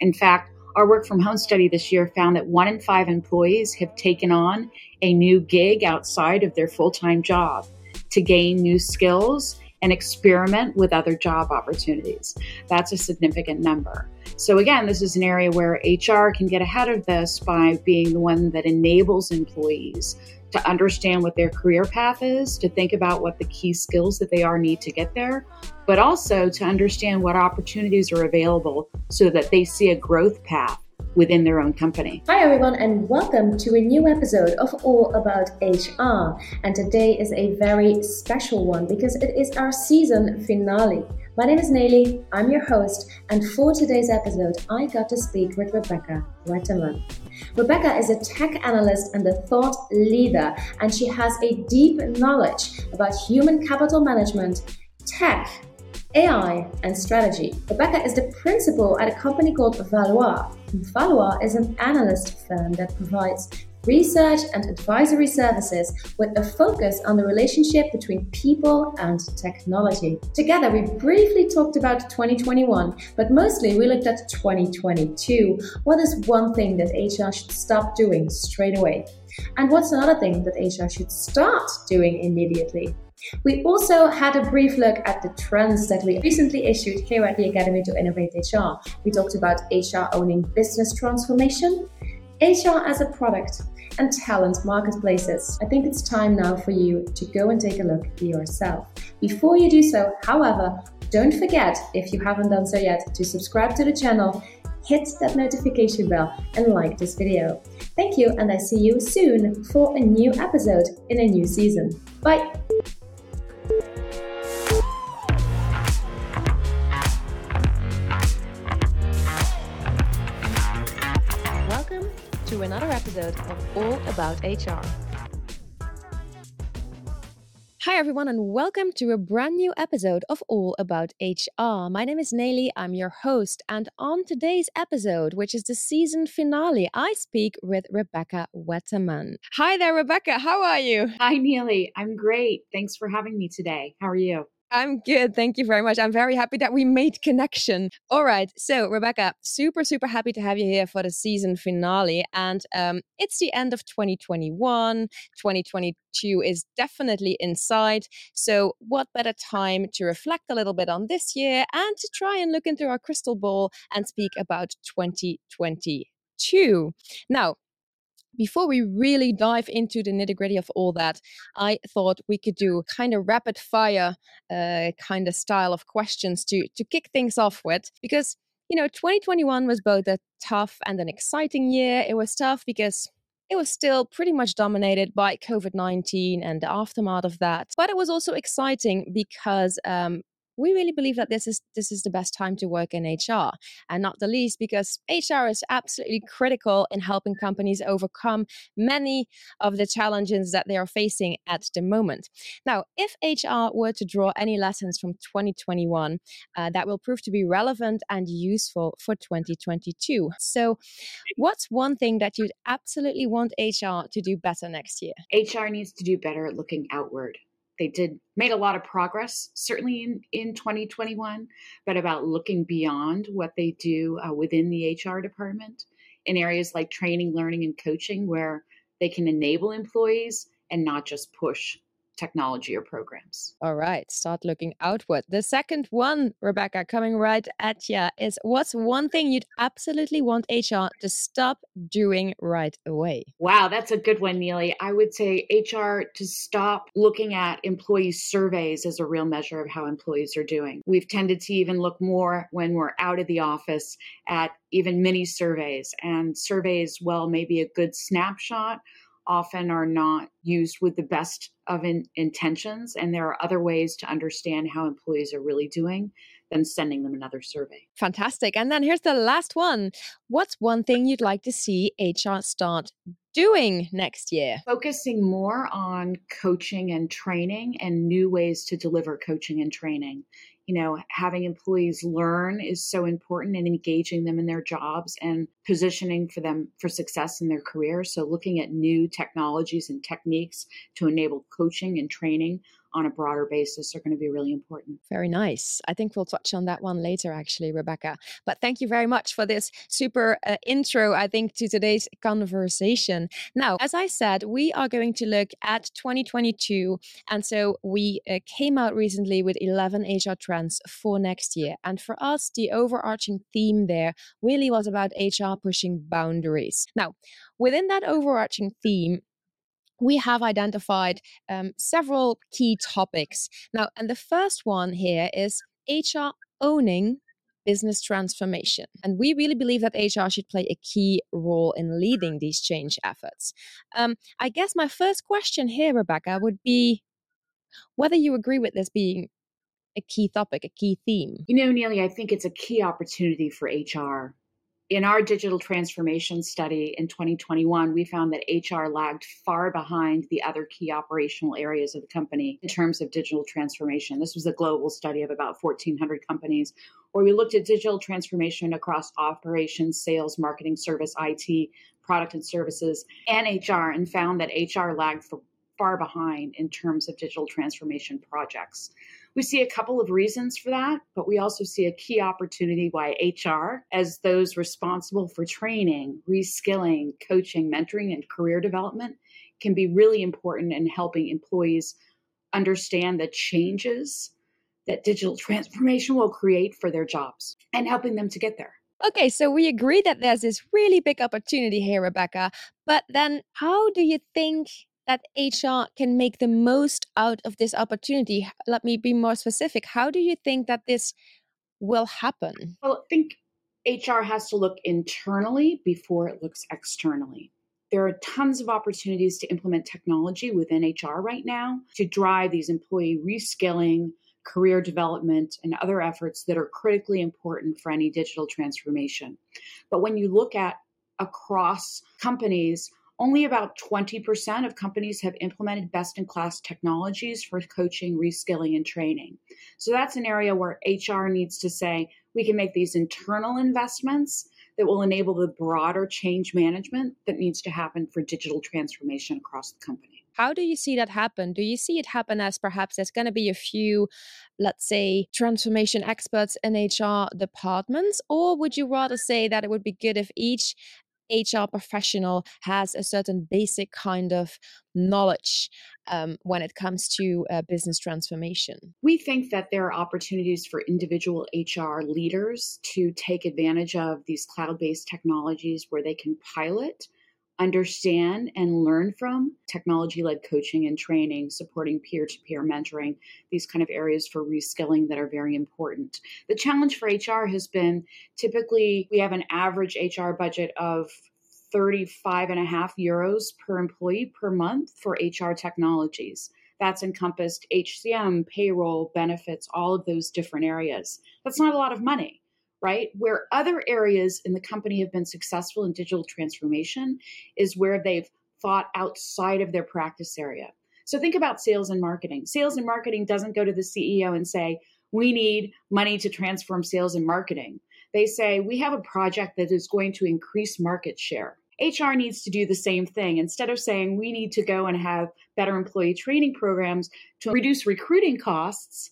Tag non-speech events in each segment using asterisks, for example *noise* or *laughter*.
In fact, our work from home study this year found that one in five employees have taken on a new gig outside of their full time job to gain new skills and experiment with other job opportunities. That's a significant number. So, again, this is an area where HR can get ahead of this by being the one that enables employees to understand what their career path is, to think about what the key skills that they are need to get there, but also to understand what opportunities are available so that they see a growth path within their own company. Hi, everyone, and welcome to a new episode of All About HR. And today is a very special one because it is our season finale. My name is Nelly, I'm your host, and for today's episode, I got to speak with Rebecca Wettemann. Rebecca is a tech analyst and a thought leader, and she has a deep knowledge about human capital management, tech, AI, and strategy. Rebecca is the principal at a company called Valoir. Valoir is an analyst firm that provides research and advisory services with a focus on the relationship between people and technology. Together, we briefly talked about 2021, but mostly we looked at 2022. What is one thing that HR should stop doing straight away? And what's another thing that HR should start doing immediately? We also had a brief look at the trends that we recently issued here at the Academy to Innovate HR. We talked about HR owning business transformation, HR as a product, and talent marketplaces. I think it's time now for you to go and take a look yourself. Before you do so, however, don't forget, if you haven't done so yet, to subscribe to the channel, hit that notification bell, and like this video. Thank you, and I see you soon for a new episode in a new season. Bye! Another episode of All About HR. Hi, everyone, and welcome to a brand new episode of All About HR. My name is Nelly, I'm your host, and on today's episode, which is the season finale, I speak with Rebecca Wettemann. Hi there, Rebecca, how are you? Hi, Neely, I'm great. Thanks for having me today. How are you? I'm good. Thank you very much. I'm very happy that we made connection. All right. So, Rebecca, super, super happy to have you here for the season finale. And um, it's the end of 2021. 2022 is definitely inside. So, what better time to reflect a little bit on this year and to try and look into our crystal ball and speak about 2022? Now, before we really dive into the nitty gritty of all that, I thought we could do kind of rapid fire uh, kind of style of questions to to kick things off with because you know 2021 was both a tough and an exciting year. It was tough because it was still pretty much dominated by COVID 19 and the aftermath of that. But it was also exciting because um, we really believe that this is this is the best time to work in HR, and not the least because HR is absolutely critical in helping companies overcome many of the challenges that they are facing at the moment. Now, if HR were to draw any lessons from 2021, uh, that will prove to be relevant and useful for 2022. So, what's one thing that you'd absolutely want HR to do better next year? HR needs to do better at looking outward they did made a lot of progress certainly in, in 2021 but about looking beyond what they do uh, within the hr department in areas like training learning and coaching where they can enable employees and not just push technology or programs. All right, start looking outward. The second one, Rebecca, coming right at you, is what's one thing you'd absolutely want HR to stop doing right away? Wow, that's a good one, Neely. I would say HR to stop looking at employee surveys as a real measure of how employees are doing. We've tended to even look more when we're out of the office at even mini surveys, and surveys, well, maybe a good snapshot often are not used with the best of in, intentions and there are other ways to understand how employees are really doing than sending them another survey. Fantastic. And then here's the last one. What's one thing you'd like to see hr start doing next year? Focusing more on coaching and training and new ways to deliver coaching and training you know, having employees learn is so important and engaging them in their jobs and positioning for them for success in their career. So, looking at new technologies and techniques to enable coaching and training on a broader basis are going to be really important. Very nice. I think we'll touch on that one later, actually, Rebecca. But thank you very much for this super uh, intro, I think, to today's conversation. Now, as I said, we are going to look at 2022. And so we uh, came out recently with 11 HR trends for next year. And for us, the overarching theme there really was about HR pushing boundaries. Now, within that overarching theme, we have identified um, several key topics. Now, and the first one here is HR owning business transformation. And we really believe that HR should play a key role in leading these change efforts. Um, I guess my first question here, Rebecca, would be whether you agree with this being a key topic, a key theme. You know, Neely, I think it's a key opportunity for HR in our digital transformation study in 2021, we found that HR lagged far behind the other key operational areas of the company in terms of digital transformation. This was a global study of about 1,400 companies where we looked at digital transformation across operations, sales, marketing, service, IT, product and services, and HR, and found that HR lagged far behind in terms of digital transformation projects. We see a couple of reasons for that, but we also see a key opportunity why HR, as those responsible for training, reskilling, coaching, mentoring, and career development, can be really important in helping employees understand the changes that digital transformation will create for their jobs and helping them to get there. Okay, so we agree that there's this really big opportunity here, Rebecca. But then, how do you think that HR can make the most out of this opportunity? Let me be more specific. How do you think that this will happen? Well, I think HR has to look internally before it looks externally. There are tons of opportunities to implement technology within HR right now to drive these employee reskilling, career development, and other efforts that are critically important for any digital transformation. But when you look at across companies, only about 20% of companies have implemented best in class technologies for coaching, reskilling, and training. So that's an area where HR needs to say, we can make these internal investments that will enable the broader change management that needs to happen for digital transformation across the company. How do you see that happen? Do you see it happen as perhaps there's going to be a few, let's say, transformation experts in HR departments? Or would you rather say that it would be good if each HR professional has a certain basic kind of knowledge um, when it comes to uh, business transformation? We think that there are opportunities for individual HR leaders to take advantage of these cloud based technologies where they can pilot understand and learn from technology led coaching and training, supporting peer to peer mentoring, these kind of areas for reskilling that are very important. The challenge for HR has been typically we have an average HR budget of 35 and a half euros per employee per month for HR technologies. That's encompassed HCM, payroll, benefits, all of those different areas. That's not a lot of money right? Where other areas in the company have been successful in digital transformation is where they've thought outside of their practice area. So think about sales and marketing. Sales and marketing doesn't go to the CEO and say, we need money to transform sales and marketing. They say, we have a project that is going to increase market share. HR needs to do the same thing. Instead of saying we need to go and have better employee training programs to reduce recruiting costs,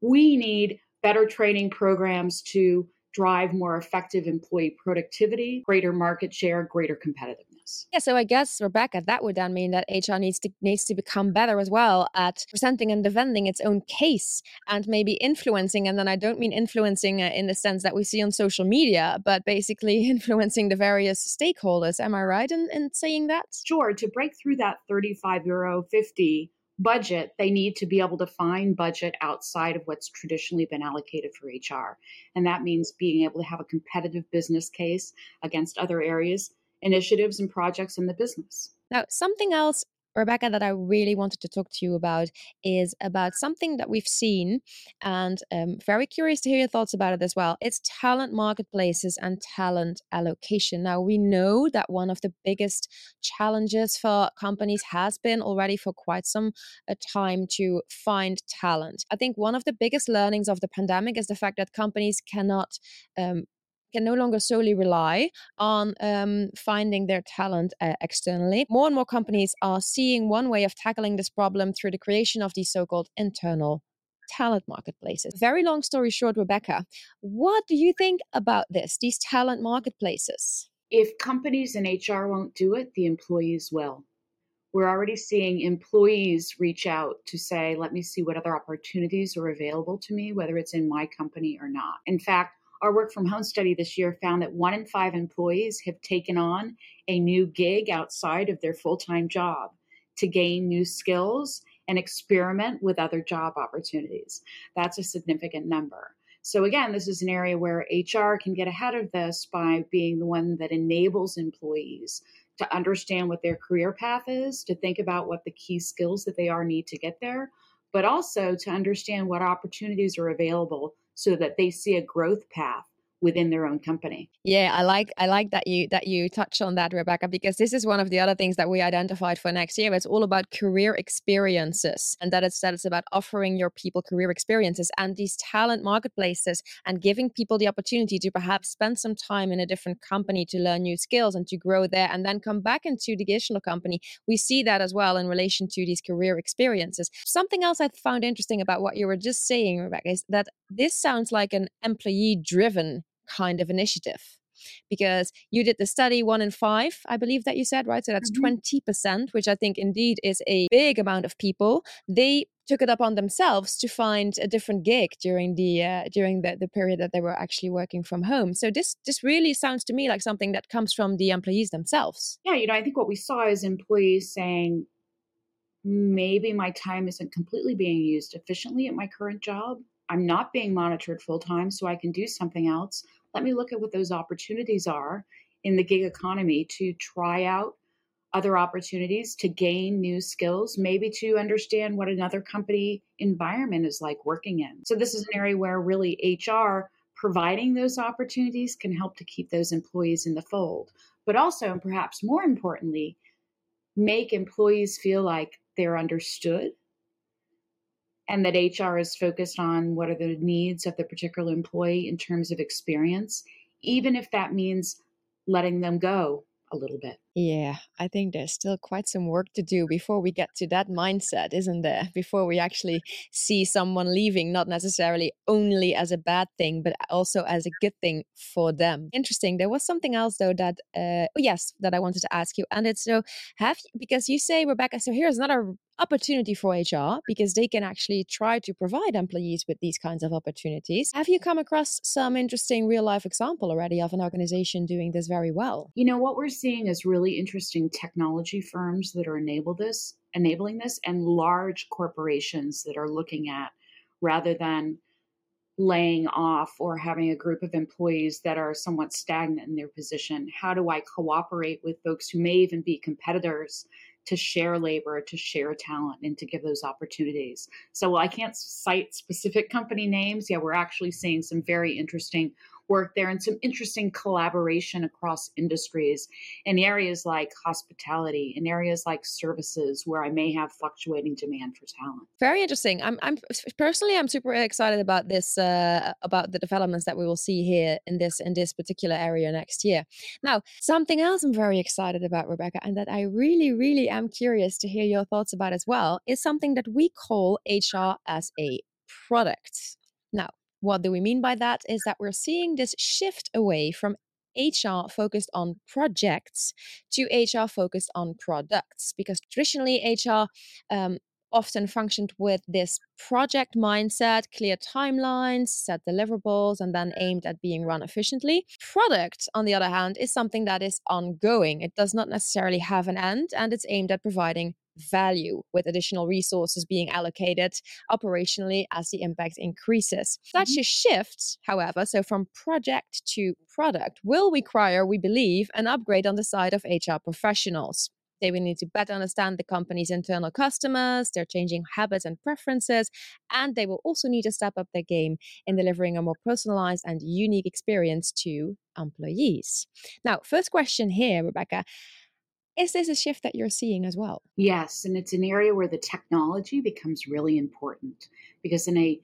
we need better training programs to drive more effective employee productivity, greater market share, greater competitiveness. Yeah, so I guess Rebecca, that would then mean that HR needs to needs to become better as well at presenting and defending its own case and maybe influencing. And then I don't mean influencing uh, in the sense that we see on social media, but basically *laughs* influencing the various stakeholders. Am I right in, in saying that? Sure. To break through that 35 euro 50 budget, they need to be able to find budget outside of what's traditionally been allocated for HR. And that means being able to have a competitive business case against other areas, initiatives, and projects in the business. Now, something else Rebecca, that I really wanted to talk to you about is about something that we've seen, and um, very curious to hear your thoughts about it as well. It's talent marketplaces and talent allocation. Now, we know that one of the biggest challenges for companies has been already for quite some uh, time to find talent. I think one of the biggest learnings of the pandemic is the fact that companies cannot um, can no longer solely rely on um, finding their talent uh, externally. More and more companies are seeing one way of tackling this problem through the creation of these so called internal talent marketplaces. Very long story short, Rebecca, what do you think about this, these talent marketplaces? If companies and HR won't do it, the employees will. We're already seeing employees reach out to say, let me see what other opportunities are available to me, whether it's in my company or not. In fact, our work from home study this year found that one in five employees have taken on a new gig outside of their full time job to gain new skills and experiment with other job opportunities. That's a significant number. So, again, this is an area where HR can get ahead of this by being the one that enables employees to understand what their career path is, to think about what the key skills that they are need to get there, but also to understand what opportunities are available so that they see a growth path within their own company. Yeah, I like I like that you that you touch on that, Rebecca, because this is one of the other things that we identified for next year. It's all about career experiences, and that it's that it's about offering your people career experiences and these talent marketplaces and giving people the opportunity to perhaps spend some time in a different company to learn new skills and to grow there, and then come back into the additional company. We see that as well in relation to these career experiences. Something else I found interesting about what you were just saying, Rebecca, is that this sounds like an employee driven kind of initiative because you did the study one in five i believe that you said right? So that's mm-hmm. 20% which i think indeed is a big amount of people. They took it upon themselves to find a different gig during the uh, during the, the period that they were actually working from home. So this this really sounds to me like something that comes from the employees themselves. Yeah you know i think what we saw is employees saying maybe my time isn't completely being used efficiently at my current job I'm not being monitored full time, so I can do something else. Let me look at what those opportunities are in the gig economy to try out other opportunities to gain new skills, maybe to understand what another company environment is like working in. So, this is an area where really HR providing those opportunities can help to keep those employees in the fold, but also, and perhaps more importantly, make employees feel like they're understood and that HR is focused on what are the needs of the particular employee in terms of experience, even if that means letting them go a little bit. Yeah, I think there's still quite some work to do before we get to that mindset, isn't there? *laughs* Before we actually see someone leaving, not necessarily only as a bad thing, but also as a good thing for them. Interesting. There was something else though that, uh, oh, yes, that I wanted to ask you, and it's so have you, because you say Rebecca. So here's another opportunity for HR because they can actually try to provide employees with these kinds of opportunities. Have you come across some interesting real life example already of an organization doing this very well? You know, what we're seeing is really interesting technology firms that are enable this, enabling this and large corporations that are looking at rather than laying off or having a group of employees that are somewhat stagnant in their position. How do I cooperate with folks who may even be competitors to share labor, to share talent, and to give those opportunities. So while I can't cite specific company names, yeah, we're actually seeing some very interesting work there and some interesting collaboration across industries in areas like hospitality, in areas like services where I may have fluctuating demand for talent. Very interesting. I'm, I'm personally, I'm super excited about this, uh, about the developments that we will see here in this in this particular area next year. Now, something else I'm very excited about, Rebecca, and that I really, really am curious to hear your thoughts about as well, is something that we call HR as a product. Now, what do we mean by that? Is that we're seeing this shift away from HR focused on projects to HR focused on products because traditionally HR um, often functioned with this project mindset, clear timelines, set deliverables, and then aimed at being run efficiently. Product, on the other hand, is something that is ongoing. It does not necessarily have an end and it's aimed at providing value with additional resources being allocated operationally as the impact increases. Such mm-hmm. a shift, however, so from project to product, will require, we believe, an upgrade on the side of HR professionals. They will need to better understand the company's internal customers, their changing habits and preferences, and they will also need to step up their game in delivering a more personalized and unique experience to employees. Now, first question here, Rebecca. Is this a shift that you're seeing as well? Yes, and it's an area where the technology becomes really important because in a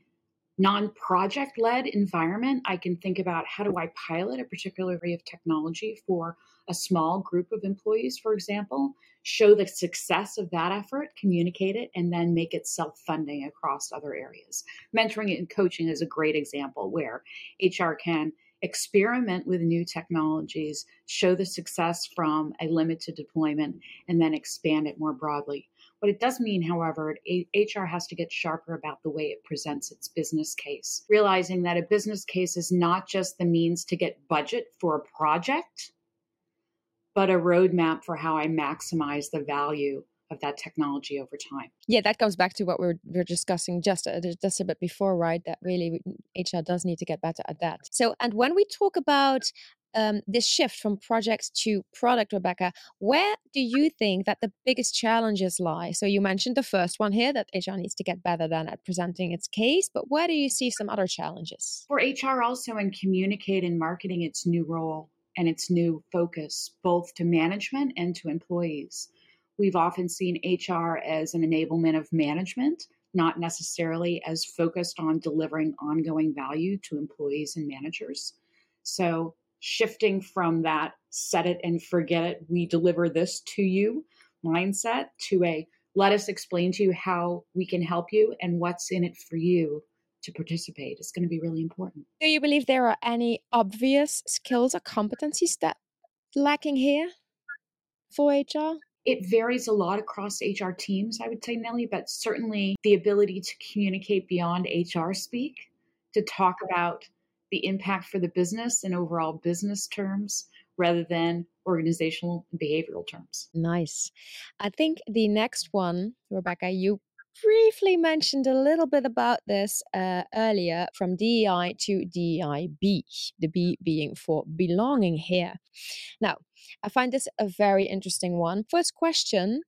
non project led environment, I can think about how do I pilot a particular area of technology for a small group of employees, for example, show the success of that effort, communicate it, and then make it self funding across other areas. Mentoring and coaching is a great example where HR can experiment with new technologies, show the success from a limited deployment, and then expand it more broadly. What it does mean, however, HR has to get sharper about the way it presents its business case, realizing that a business case is not just the means to get budget for a project, but a roadmap for how I maximize the value of that technology over time. Yeah, that comes back to what we were, we are discussing just uh, just a bit before, right? That really HR does need to get better at that. So, and when we talk about um, this shift from projects to product, Rebecca, where do you think that the biggest challenges lie? So you mentioned the first one here that HR needs to get better than at presenting its case, but where do you see some other challenges? For HR also in communicating and marketing its new role and its new focus, both to management and to employees. We've often seen HR as an enablement of management, not necessarily as focused on delivering ongoing value to employees and managers. So shifting from that set it and forget it, we deliver this to you mindset to a let us explain to you how we can help you and what's in it for you to participate is going to be really important. Do you believe there are any obvious skills or competencies that lacking here for HR? It varies a lot across HR teams, I would say, Nellie, but certainly the ability to communicate beyond HR speak, to talk about the impact for the business in overall business terms rather than organizational and behavioral terms. Nice. I think the next one, Rebecca, you briefly mentioned a little bit about this uh, earlier from DEI to DEIB, the B being for belonging here. Now, I find this a very interesting one. First question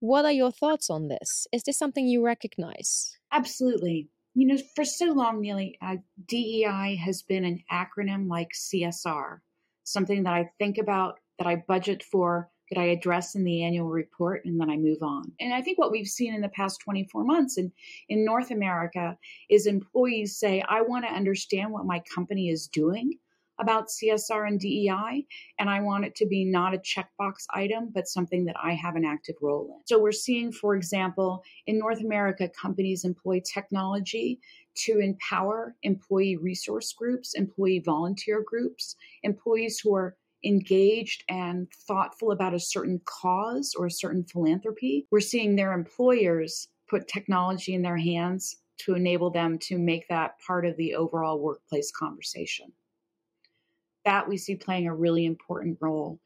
What are your thoughts on this? Is this something you recognize? Absolutely you know, for so long, Neely, uh, DEI has been an acronym like CSR, something that I think about, that I budget for, that I address in the annual report, and then I move on. And I think what we've seen in the past 24 months in, in North America is employees say, I want to understand what my company is doing about CSR and DEI, and I want it to be not a checkbox item, but something that I have an active role in. So we're seeing, for example, in North America, companies employ technology to empower employee resource groups, employee volunteer groups, employees who are engaged and thoughtful about a certain cause or a certain philanthropy. We're seeing their employers put technology in their hands to enable them to make that part of the overall workplace conversation that we see playing a really important role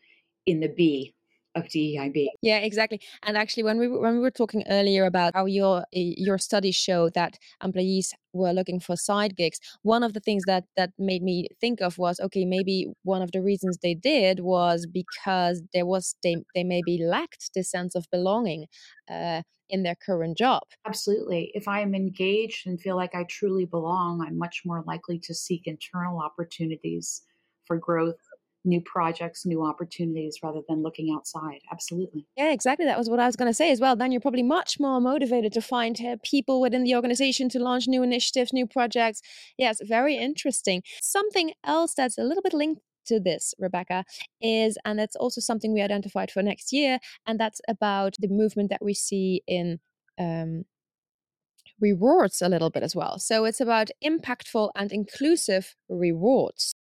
in the B of DEIB. Yeah, exactly. And actually, when we when we were talking earlier about how your your studies show that employees were looking for side gigs, one of the things that that made me think of was okay, maybe one of the reasons they did was because there was they they maybe lacked the sense of belonging. Uh, in their current job. Absolutely. If I am engaged and feel like I truly belong, I'm much more likely to seek internal opportunities for growth new projects, new opportunities rather than looking outside. Absolutely. Yeah, exactly. That was what I was going to say as well. Then you're probably much more motivated to find uh, people within the organization to launch new initiatives, new projects. Yes, very interesting. Something else that's a little bit linked to this, Rebecca, is, and that's also something we identified for next year, and that's about the movement that we see in. Um, rewards a little bit as well. So it's about impactful and inclusive rewards.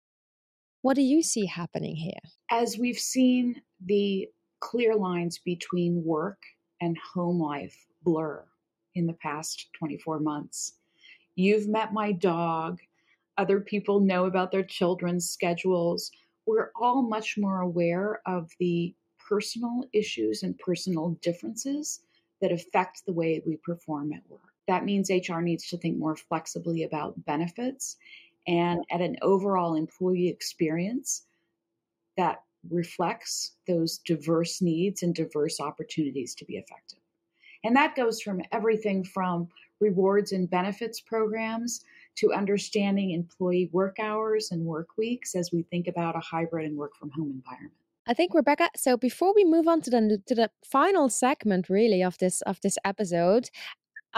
What do you see happening here? As we've seen the clear lines between work and home life blur in the past 24 months, you've met my dog, other people know about their children's schedules. We're all much more aware of the personal issues and personal differences that affect the way we perform at work. That means HR needs to think more flexibly about benefits and at an overall employee experience that reflects those diverse needs and diverse opportunities to be effective. And that goes from everything from rewards and benefits programs to understanding employee work hours and work weeks as we think about a hybrid and work from home environment. I think Rebecca. So before we move on to the to the final segment, really of this of this episode,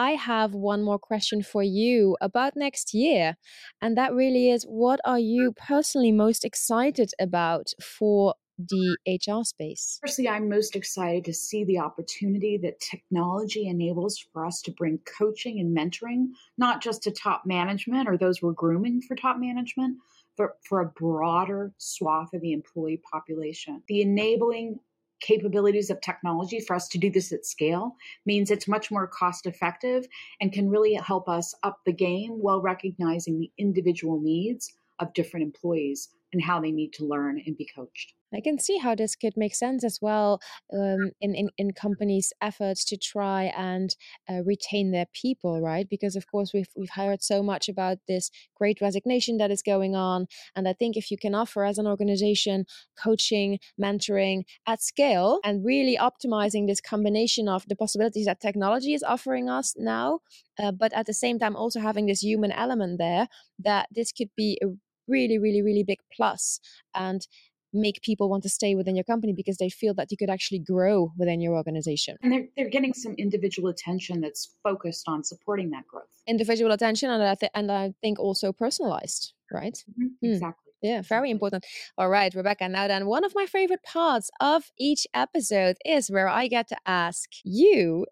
I have one more question for you about next year. And that really is what are hmm. you personally most excited about for the HR space? Firstly, I'm most excited to see the opportunity that technology enables for us to bring coaching and mentoring, not just to top management or those we're grooming for top management, but for a broader swath of the employee population. The enabling capabilities of technology for us to do this at scale means it's much more cost effective and can really help us up the game while recognizing the individual needs of different employees and how they need to learn and be coached. I can see how this could make sense as well um, in, in, in companies' efforts to try and uh, retain their people, right? Because of course we've we've heard so much about this great resignation that is going on, and I think if you can offer as an organization coaching, mentoring at scale, and really optimizing this combination of the possibilities that technology is offering us now, uh, but at the same time also having this human element there, that this could be a really, really, really big plus and make people want to stay within your company because they feel that you could actually grow within your organization. And they're, they're getting some individual attention that's focused on supporting that growth. Individual attention, and I, th- and I think also personalized, right? Mm-hmm. Mm. Exactly. Yeah, very important. All right, Rebecca. Now, then, one of my favorite parts of each episode is where I get to ask you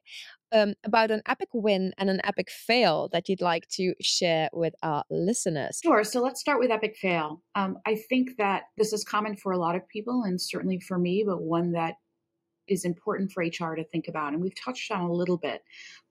um, about an epic win and an epic fail that you'd like to share with our listeners. Sure. So let's start with epic fail. Um, I think that this is common for a lot of people and certainly for me, but one that is important for HR to think about. And we've touched on a little bit,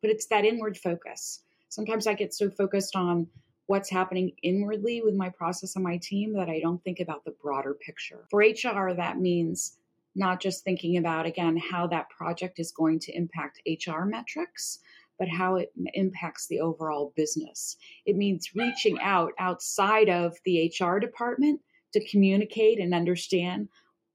but it's that inward focus. Sometimes I get so focused on what's happening inwardly with my process and my team that I don't think about the broader picture. For HR, that means not just thinking about, again, how that project is going to impact HR metrics, but how it impacts the overall business. It means reaching out outside of the HR department to communicate and understand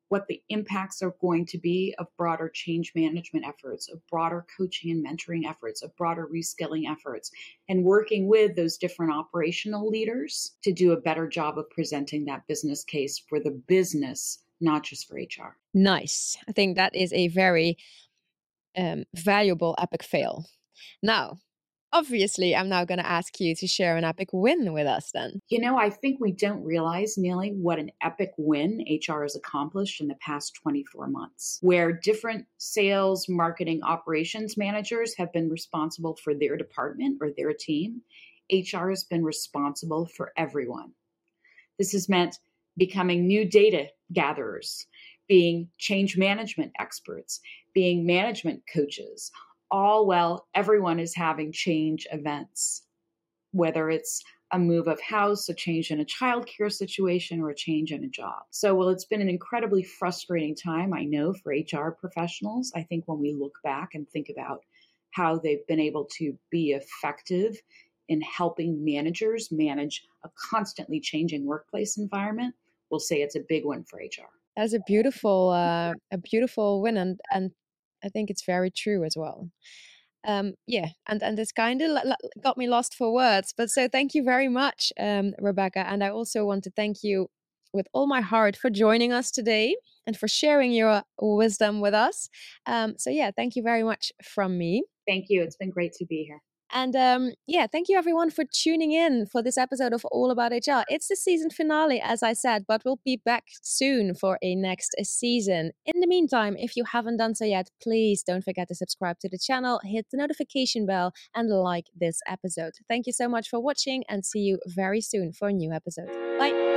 what the impacts are going to be of broader change management efforts, of broader coaching and mentoring efforts, of broader reskilling efforts, and working with those different operational leaders to do a better job of presenting that business case for the business not just for HR. Nice. I think that is a very um, valuable epic fail. Now, obviously, I'm now going to ask you to share an epic win with us then. You know, I think we don't realize, Neely, what an epic win HR has accomplished in the past 24 months, where different sales, marketing, operations managers have been responsible for their department or their team. HR has been responsible for everyone. This has meant becoming new data gatherers, being change management experts, being management coaches, all while everyone is having change events, whether it's a move of house, a change in a childcare situation, or a change in a job. So, well, it's been an incredibly frustrating time, I know, for HR professionals. I think when we look back and think about how they've been able to be effective in helping managers manage a constantly changing workplace environment, we'll say it's a big one for HR. That's a beautiful, uh, a beautiful win, and and I think it's very true as well. Um, yeah, and and this kind of got me lost for words. But so thank you very much, um, Rebecca, and I also want to thank you with all my heart for joining us today and for sharing your wisdom with us. Um, so yeah, thank you very much from me. Thank you. It's been great to be here. And um, yeah, thank you everyone for tuning in for this episode of All About HR. It's the season finale, as I said, but we'll be back soon for a next season. In the meantime, if you haven't done so yet, please don't forget to subscribe to the channel, hit the notification bell, and like this episode. Thank you so much for watching, and see you very soon for a new episode. Bye.